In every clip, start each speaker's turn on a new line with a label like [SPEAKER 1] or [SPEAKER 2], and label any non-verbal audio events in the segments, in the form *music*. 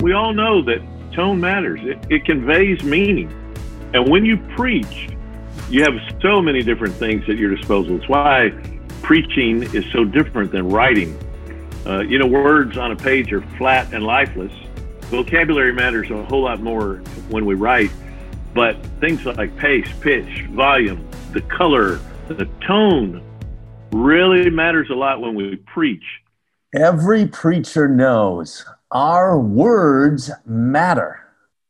[SPEAKER 1] we all know that tone matters. It, it conveys meaning. And when you preach, you have so many different things at your disposal. It's why preaching is so different than writing. Uh, you know, words on a page are flat and lifeless. Vocabulary matters a whole lot more when we write, but things like pace, pitch, volume, the color, the tone really matters a lot when we preach.
[SPEAKER 2] Every preacher knows our words matter,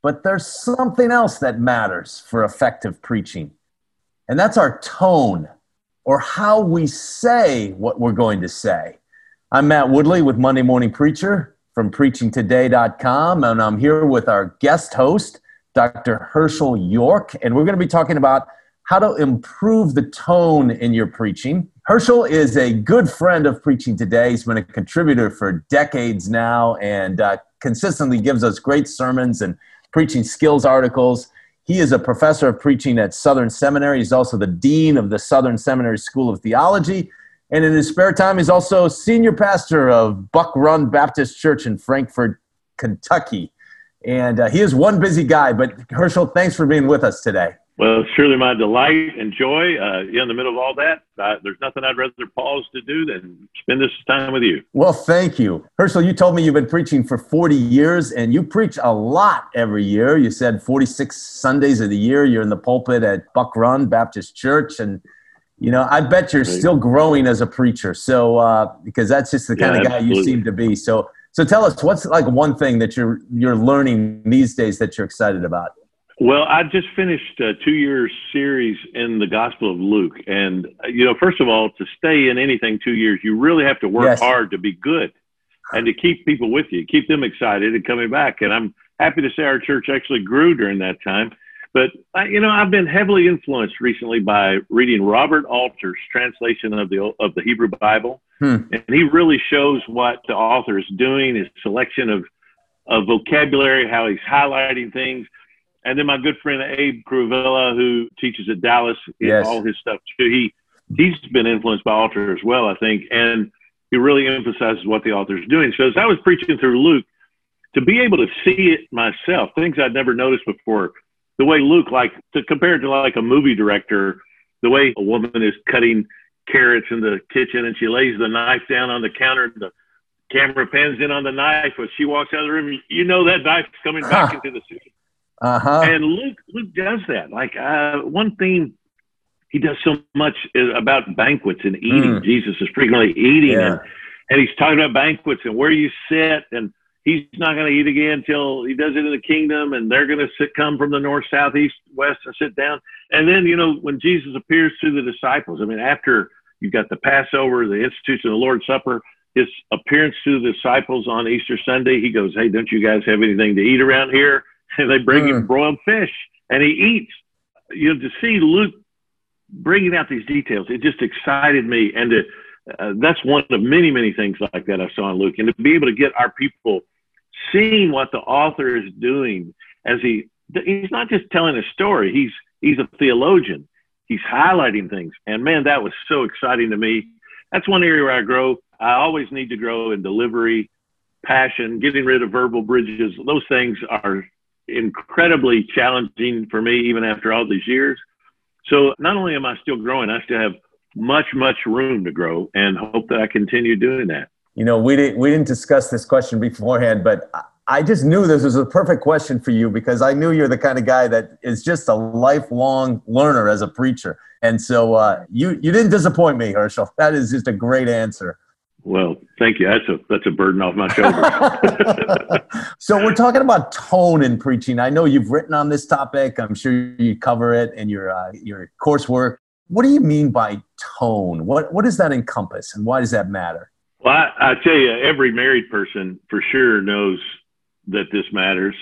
[SPEAKER 2] but there's something else that matters for effective preaching, and that's our tone or how we say what we're going to say. I'm Matt Woodley with Monday Morning Preacher from preachingtoday.com, and I'm here with our guest host, Dr. Hershael York, and we're going to be talking about how to improve the tone in your preaching. Hershael is a good friend of Preaching Today. He's been a contributor for decades now and uh, consistently gives us great sermons and preaching skills articles. He is a professor of preaching at Southern Seminary. He's also the dean of the Southern Seminary School of Theology. And in his spare time, he's also senior pastor of Buck Run Baptist Church in Frankfort, Kentucky. And uh, he is one busy guy. But Hershael, thanks for being with us today.
[SPEAKER 1] Well, it's surely my delight and joy. Uh, in the middle of all that, uh, there's nothing I'd rather pause to do than spend this time with you.
[SPEAKER 2] Well, thank you. Hershael, you told me you've been preaching for 40 years and you preach a lot every year. You said 46 Sundays of the year you're in the pulpit at Buck Run Baptist Church. And, you know, I bet you're still growing as a preacher. So, uh, because that's just the kind yeah, of guy absolutely. you seem to be. So, so tell us what's like one thing that you're, you're learning these days that you're excited about?
[SPEAKER 1] Well, I just finished a two year series in the Gospel of Luke. And, you know, first of all, to stay in anything two years, you really have to work yes. hard to be good and to keep people with you, keep them excited and coming back. And I'm happy to say our church actually grew during that time. But, you know, I've been heavily influenced recently by reading Robert Alter's translation of the, of the Hebrew Bible. Hmm. And he really shows what the author is doing, his selection of, of vocabulary, how he's highlighting things and then my good friend Abe Kuruvilla, who teaches at Dallas, yes. all his stuff too. He he's been influenced by Alter as well, I think, and he really emphasizes what the author is doing. So as I was preaching through Luke, to be able to see it myself, things I'd never noticed before, the way Luke, like to compare it to like a movie director, the way a woman is cutting carrots in the kitchen and she lays the knife down on the counter and the camera pans in on the knife when she walks out of the room, you know that knife's coming back ah. into the scene. Uh-huh. And Luke Luke does that. Like uh, one thing he does so much about banquets and eating. Mm. Jesus is frequently eating yeah. and and he's talking about banquets and where you sit and he's not going to eat again until he does it in the kingdom and they're going to come from the north south east west and sit down and then you know when jesus appears to the disciples i mean after you've got the passover the institution of the lord's supper his appearance to the disciples on easter sunday he goes hey don't you guys have anything to eat around here and they bring mm. him broiled fish and he eats. You know, to see Luke bringing out these details, it just excited me. And to, uh, that's one of many, many things like that I saw in Luke. And to be able to get our people seeing what the author is doing as he, he's not just telling a story, he's, he's a theologian. He's highlighting things. And man, that was so exciting to me. That's one area where I grow. I always need to grow in delivery, passion, getting rid of verbal bridges. Those things are incredibly challenging for me, even after all these years. So not only am I still growing, I still have much, much room to grow and hope that I continue doing that.
[SPEAKER 2] You know, we didn't, we didn't discuss this question beforehand, but I just knew this was a perfect question for you because I knew you're the kind of guy that is just a lifelong learner as a preacher. And so uh, you, you didn't disappoint me, Hershael. That is just a great answer.
[SPEAKER 1] Well, thank you. That's a that's a burden off my shoulders. *laughs*
[SPEAKER 2] so we're talking about tone in preaching. I know you've written on this topic. I'm sure you cover it in your uh, your coursework. What do you mean by tone? What what does that encompass, and why does that matter?
[SPEAKER 1] Well, I, I tell you, every married person for sure knows that this matters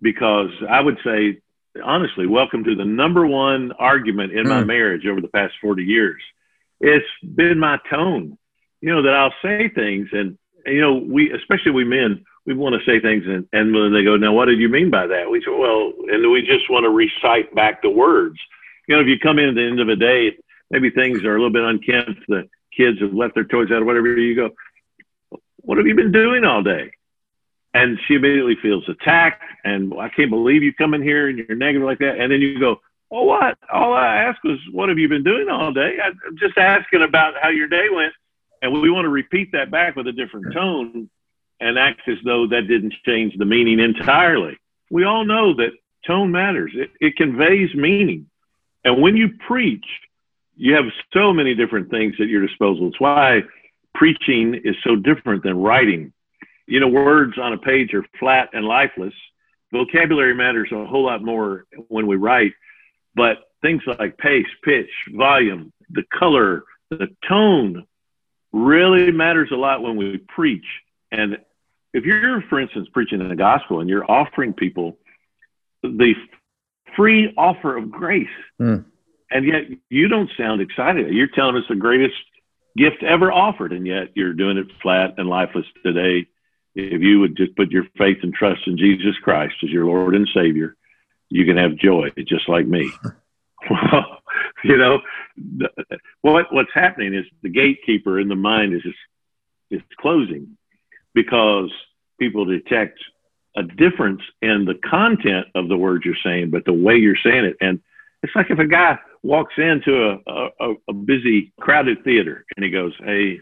[SPEAKER 1] because I would say, honestly, welcome to the number one argument in my marriage over the past 40 years. It's been my tone you know, that I'll say things and, you know, we, especially we men, we want to say things and, and when they go, now, what did you mean by that? We say, well, and we just want to recite back the words. You know, if you come in at the end of the day, maybe things are a little bit unkempt. The kids have left their toys out or whatever. You go, what have you been doing all day? And she immediately feels attacked. And I can't believe you come in here and you're negative like that. And then you go, Oh, what? All I asked was, What have you been doing all day? I'm just asking about how your day went. And we want to repeat that back with a different tone and act as though that didn't change the meaning entirely. We all know that tone matters, it, it conveys meaning. And when you preach, you have so many different things at your disposal. It's why preaching is so different than writing. You know, words on a page are flat and lifeless. Vocabulary matters a whole lot more when we write, but things like pace, pitch, volume, the color, the tone really matters a lot when we preach. And if you're, for instance, preaching the gospel and you're offering people the free offer of grace, mm. and yet you don't sound excited. You're telling us the greatest gift ever offered, and yet you're doing it flat and lifeless today. If you would just put your faith and trust in Jesus Christ as your Lord and Savior, you can have joy just like me. *laughs* well, *laughs* you know, what what's happening is the gatekeeper in the mind is is closing because people detect a difference in the content of the words you're saying, but the way you're saying it. And it's like if a guy walks into a, a, a busy, crowded theater and he goes, Hey,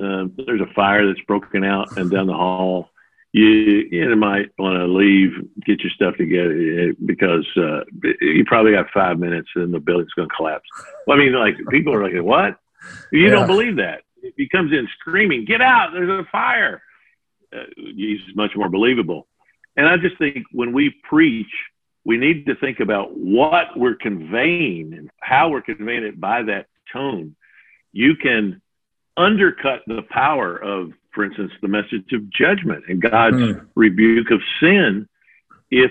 [SPEAKER 1] uh, there's a fire that's broken out and down the hall. You, you might want to leave, get your stuff together because uh, you probably got five minutes and the building's going to collapse. Well, I mean, like people are like, what? You yeah. don't believe that. If he comes in screaming, get out, there's a fire uh, he's much more believable. And I just think when we preach, we need to think about what we're conveying and how we're conveying it by that tone. You can undercut the power of, for instance, the message of judgment and God's mm. rebuke of sin if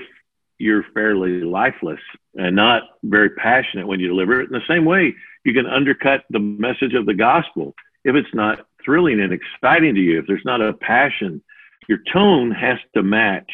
[SPEAKER 1] you're fairly lifeless and not very passionate when you deliver it. In the same way, you can undercut the message of the gospel if it's not thrilling and exciting to you, if there's not a passion, your tone has to match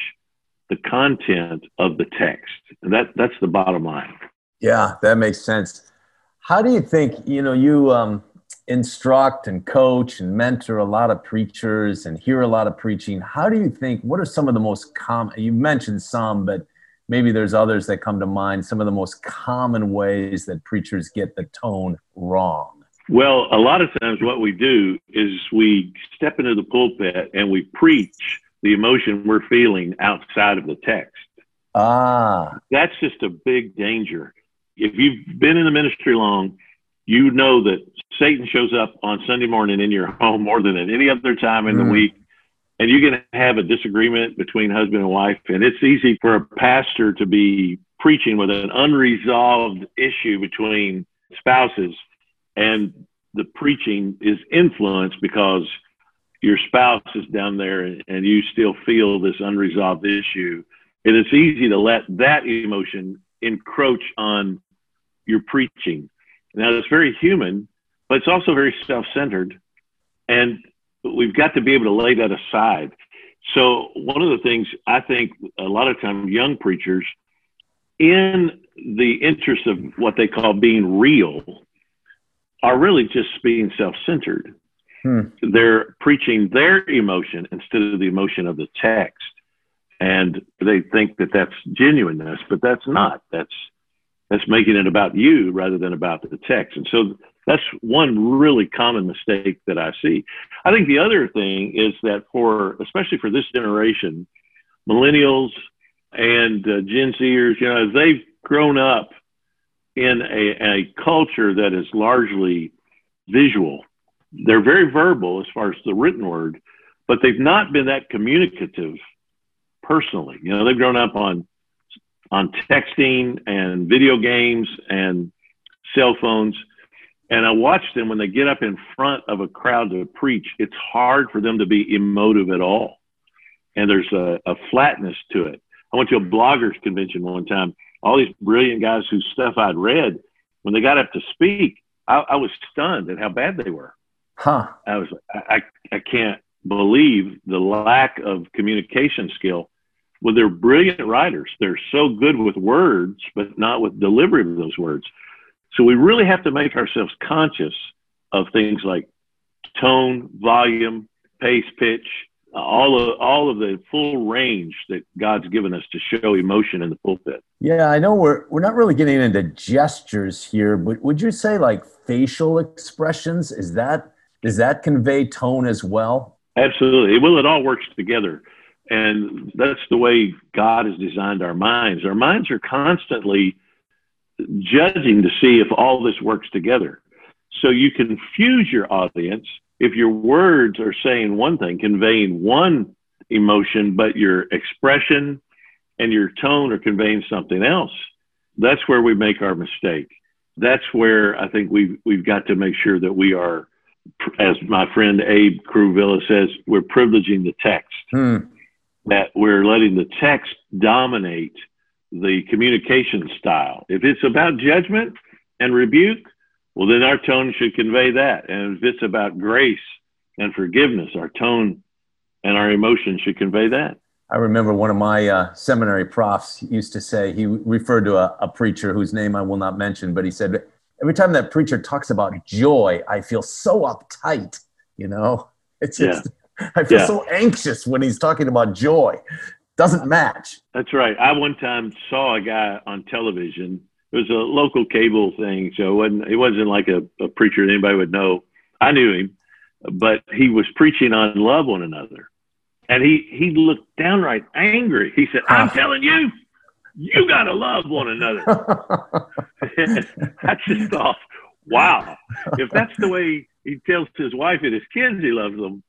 [SPEAKER 1] the content of the text. And that, that's the bottom line.
[SPEAKER 2] Yeah, that makes sense. How do you think, you know, you um, instruct and coach and mentor a lot of preachers and hear a lot of preaching. How do you think, what are some of the most common, you mentioned some, but maybe there's others that come to mind, some of the most common ways that preachers get the tone wrong?
[SPEAKER 1] Well, a lot of times what we do is we step into the pulpit and we preach the emotion we're feeling outside of the text.
[SPEAKER 2] Ah.
[SPEAKER 1] That's just a big danger. If you've been in the ministry long, you know that Satan shows up on Sunday morning in your *laughs* home more than at any other time in mm. the week. And you can have a disagreement between husband and wife. And it's easy for a pastor to be preaching with an unresolved issue between spouses and the preaching is influenced because your spouse is down there and, and you still feel this unresolved issue. And it's easy to let that emotion encroach on your preaching. Now, it's very human, but it's also very self centered. And we've got to be able to lay that aside. So, one of the things I think a lot of times young preachers, in the interest of what they call being real, are really just being self centered. Hmm. They're preaching their emotion instead of the emotion of the text. And they think that that's genuineness, but that's not. That's that's making it about you rather than about the text. And so that's one really common mistake that I see. I think the other thing is that for especially for this generation, millennials and uh, Gen Zers, you know, as they've grown up in a, a culture that is largely visual. They're very verbal as far as the written word, but they've not been that communicative personally. You know, they've grown up on on texting and video games and cell phones. And I watch them when they get up in front of a crowd to preach, it's hard for them to be emotive at all. And there's a, a flatness to it. I went to a bloggers convention one time all these brilliant guys whose stuff I'd read, when they got up to speak, I, I was stunned at how bad they were.
[SPEAKER 2] Huh.
[SPEAKER 1] I was, I, I can't believe the lack of communication skill. Well, they're brilliant writers. They're so good with words, but not with delivery of those words. So we really have to make ourselves conscious of things like tone, volume, pace, pitch, all of all of the full range that God's given us to show emotion in the pulpit.
[SPEAKER 2] Yeah, I know we're we're not really getting into gestures here, but would you say like facial expressions is that does that convey tone as well?
[SPEAKER 1] Absolutely. Well, it all works together. And that's the way God has designed our minds. Our minds are constantly judging to see if all this works together. So you confuse your audience if your words are saying one thing, conveying one emotion, but your expression and your tone are conveying something else. That's where we make our mistake. That's where I think we've we've got to make sure that we are, as my friend Abe Kuruvilla says, we're privileging the text. Hmm. That we're letting the text dominate the communication style. If it's about judgment and rebuke, well, then our tone should convey that. And if it's about grace and forgiveness, our tone and our emotion should convey that.
[SPEAKER 2] I remember one of my uh, seminary profs used to say, he referred to a, a, preacher whose name I will not mention, but he said, every time that preacher talks about joy, I feel so uptight, you know? It's just, yeah. *laughs* I feel yeah. so anxious when he's talking about joy. Doesn't match.
[SPEAKER 1] That's right. I one time saw a guy on television it was a local cable thing, so it wasn't it wasn't like a, a preacher that anybody would know. I knew him, but he was preaching on love one another, and he he looked downright angry. He said, "I'm telling you, you got to love one another." *laughs* I just thought, wow, if that's the way he tells his wife and his kids he loves them,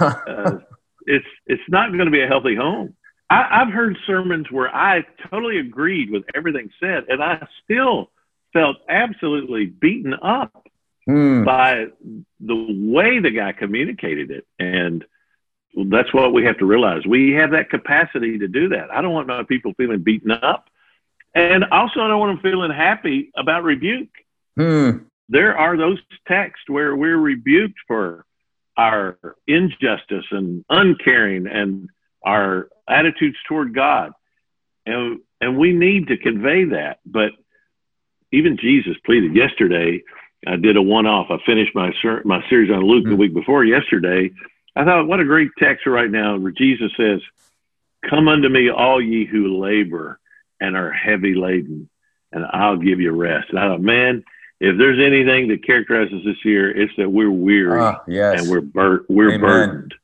[SPEAKER 1] uh, *laughs* it's it's not going to be a healthy home. I, have heard sermons where I totally agreed with everything said, and I still felt absolutely beaten up mm. by the way the guy communicated it. And that's what we have to realize. We have that capacity to do that. I don't want my people feeling beaten up. And also, I don't want them feeling happy about rebuke. Mm. There are those texts where we're rebuked for our injustice and uncaring and our attitudes toward God. And, and we need to convey that. But even Jesus pleaded yesterday. I did a one off. I finished my, ser- my series on Luke mm-hmm. the week before yesterday. I thought, what a great text right now where Jesus says, Come unto me, all ye who labor and are heavy laden, and I'll give you rest. And I thought, man, if there's anything that characterizes this year, it's that we're weary ah, yes. and we're bur- we're Amen. burdened.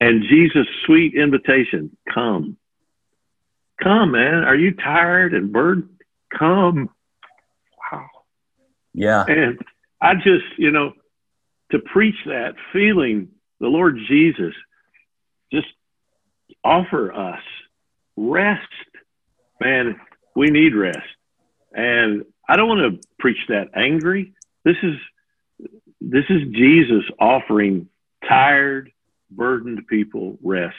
[SPEAKER 1] And Jesus' sweet invitation, come. Come, man. Are you tired and burdened? Come. Wow.
[SPEAKER 2] Yeah.
[SPEAKER 1] And I just, you know, to preach that feeling the Lord Jesus just offer us rest. Man, we need rest. And I don't want to preach that angry. This is this is Jesus offering tired, burdened people rest.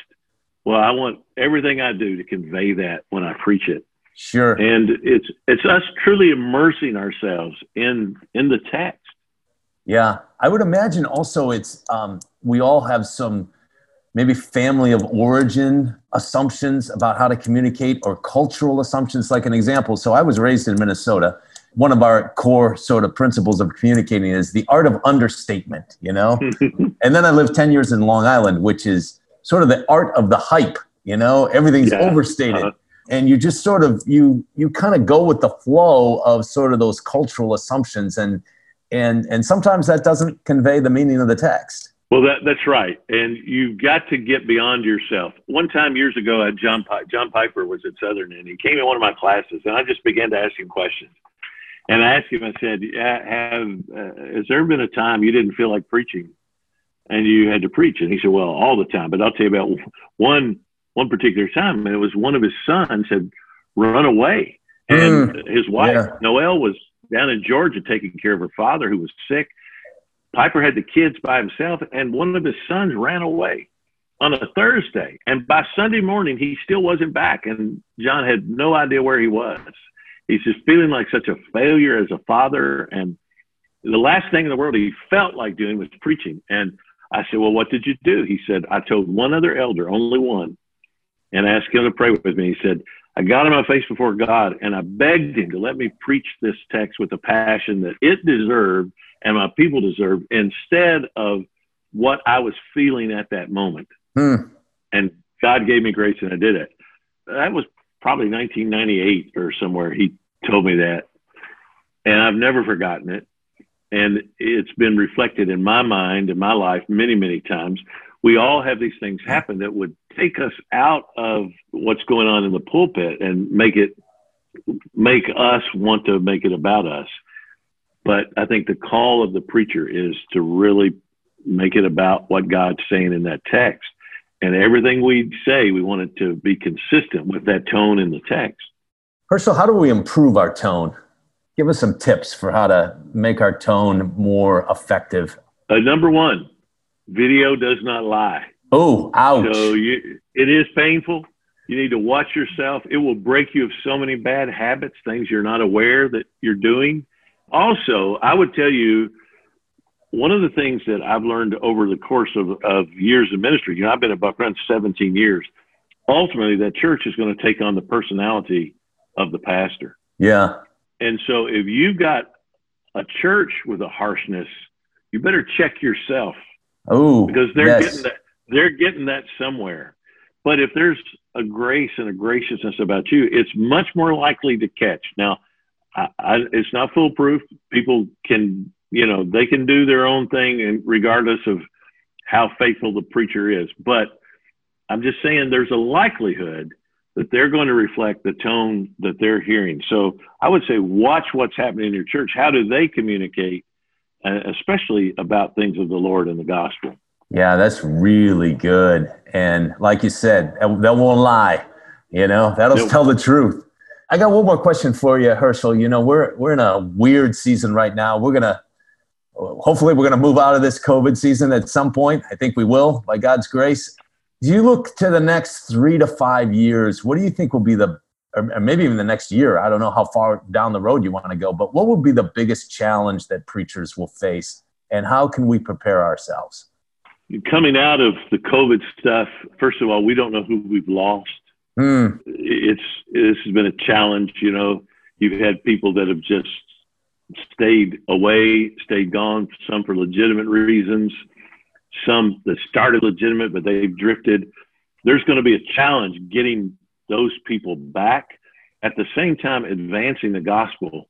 [SPEAKER 1] Well, I want everything I do to convey that when I preach it.
[SPEAKER 2] Sure.
[SPEAKER 1] And it's it's us truly immersing ourselves in in the text.
[SPEAKER 2] Yeah, I would imagine also it's um, we all have some maybe family of origin assumptions about how to communicate or cultural assumptions. Like an example, so I was raised in Minnesota, one of our core sort of principles of communicating is the art of understatement, you know? *laughs* and then I lived 10 years in Long Island, which is sort of the art of the hype, you know? Everything's yeah. overstated. Uh-huh. And you just sort of you you kind of go with the flow of sort of those cultural assumptions and and and sometimes that doesn't convey the meaning of the text.
[SPEAKER 1] Well, that, that's right, and you've got to get beyond yourself. One time years ago, I John John Piper was at Southern, and he came in one of my classes, and I just began to ask him questions. And I asked him, I said, have, uh, has there been a time you didn't feel like preaching and you had to preach? And he said, well, all the time, but I'll tell you about one, one particular time. And it was one of his sons had run away and mm, his wife, yeah. Noël, was down in Georgia taking care of her father who was sick. Piper had the kids by himself and one of his sons ran away on a Thursday. And by Sunday morning, he still wasn't back. And John had no idea where he was he's just feeling like such a failure as a father. And the last thing in the world he felt like doing was preaching. And I said, Well, what did you do? He said, I told one other elder, only one, and asked him to pray with me. He said, I got on my face before God and I begged him to let me preach this text with the passion that it deserved and my people deserved instead of what I was feeling at that moment. Hmm. And God gave me grace and I did it. That was probably 1998 or somewhere. He told me that. And I've never forgotten it. And it's been reflected in my mind, in my life, many, many times. We all have these things happen that would take us out of what's going on in the pulpit and make it make us want to make it about us. But I think the call of the preacher is to really make it about what God's saying in that text. And everything we say, we want it to be consistent with that tone in the text.
[SPEAKER 2] Hershael, how do we improve our tone? Give us some tips for how to make our tone more effective.
[SPEAKER 1] Uh, number one, video does not lie.
[SPEAKER 2] Oh, ouch.
[SPEAKER 1] So you, it is painful. You need to watch yourself. It will break you of so many bad habits, things you're not aware that you're doing. Also, I would tell you one of the things that I've learned over the course of, of years of ministry, you know, I've been at Buck Run 17 years. Ultimately, that church is going to take on the personality of the pastor.
[SPEAKER 2] Yeah.
[SPEAKER 1] And so if you've got a church with a harshness, you better check yourself.
[SPEAKER 2] Oh,
[SPEAKER 1] because they're
[SPEAKER 2] yes.
[SPEAKER 1] getting that they're getting that somewhere. But if there's a grace and a graciousness about you, it's much more likely to catch. Now, I, I, it's not foolproof. People can you know, they can do their own thing and regardless of how faithful the preacher is. But I'm just saying there's a likelihood that they're going to reflect the tone that they're hearing. So I would say watch what's happening in your church. How do they communicate, uh, especially about things of the Lord and the gospel?
[SPEAKER 2] Yeah, that's really good. And like you said, that won't lie. You know, that'll nope. tell the truth. I got one more question for you, Hershael. You know, we're we're in a weird season right now. We're gonna hopefully we're going to move out of this COVID season at some point. I think we will by God's grace. Do you look to the next three to five years? What do you think will be the, or maybe even the next year? I don't know how far down the road you want to go, but what will be the biggest challenge that preachers will face, and how can we prepare ourselves?
[SPEAKER 1] Coming out of the COVID stuff, first of all, we don't know who we've lost. Mm. It's this has been a challenge. You know, you've had people that have just stayed away, stayed gone, some for legitimate reasons, some that started legitimate, but they've drifted. There's going to be a challenge getting those people back. At the same time, advancing the gospel.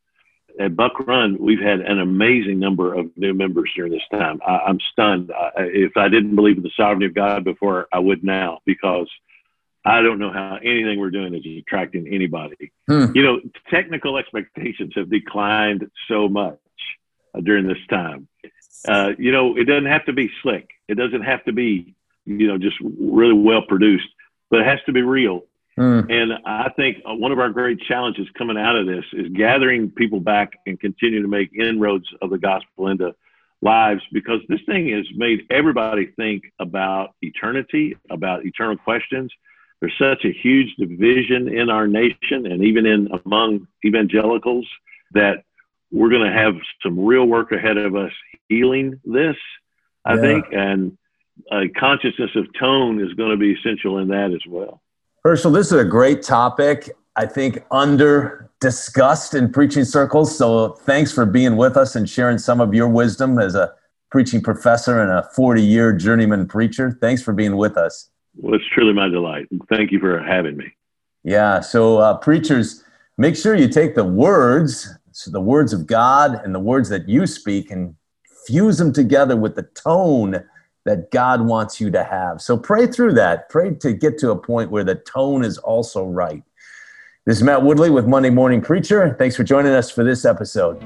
[SPEAKER 1] At Buck Run, we've had an amazing number of new members during this time. I, am stunned. I, if I didn't believe in the sovereignty of God before, I would now because I don't know how anything we're doing is attracting anybody. Hmm. You know, technical expectations have declined so much uh, during this time. Uh, you know, it doesn't have to be slick. It doesn't have to be, you know, just really well produced, but it has to be real. Hmm. And I think uh, one of our great challenges coming out of this is gathering people back and continue to make inroads of the gospel into lives because this thing has made everybody think about eternity, about eternal questions there's such a huge division in our nation and even in among evangelicals that we're going to have some real work ahead of us healing this, I yeah. think, and a consciousness of tone is going to be essential in that as well.
[SPEAKER 2] Hershael, this is a great topic. I think under discussed in preaching circles. So thanks for being with us and sharing some of your wisdom as a preaching professor and a 40 year journeyman preacher. Thanks for being with us.
[SPEAKER 1] Well, it's truly my delight. Thank you for having me.
[SPEAKER 2] Yeah. So, uh, preachers, make sure you take the words, so the words of God and the words that you speak, and fuse them together with the tone that God wants you to have. So, pray through that. Pray to get to a point where the tone is also right. This is Matt Woodley with Monday Morning Preacher. Thanks for joining us for this episode.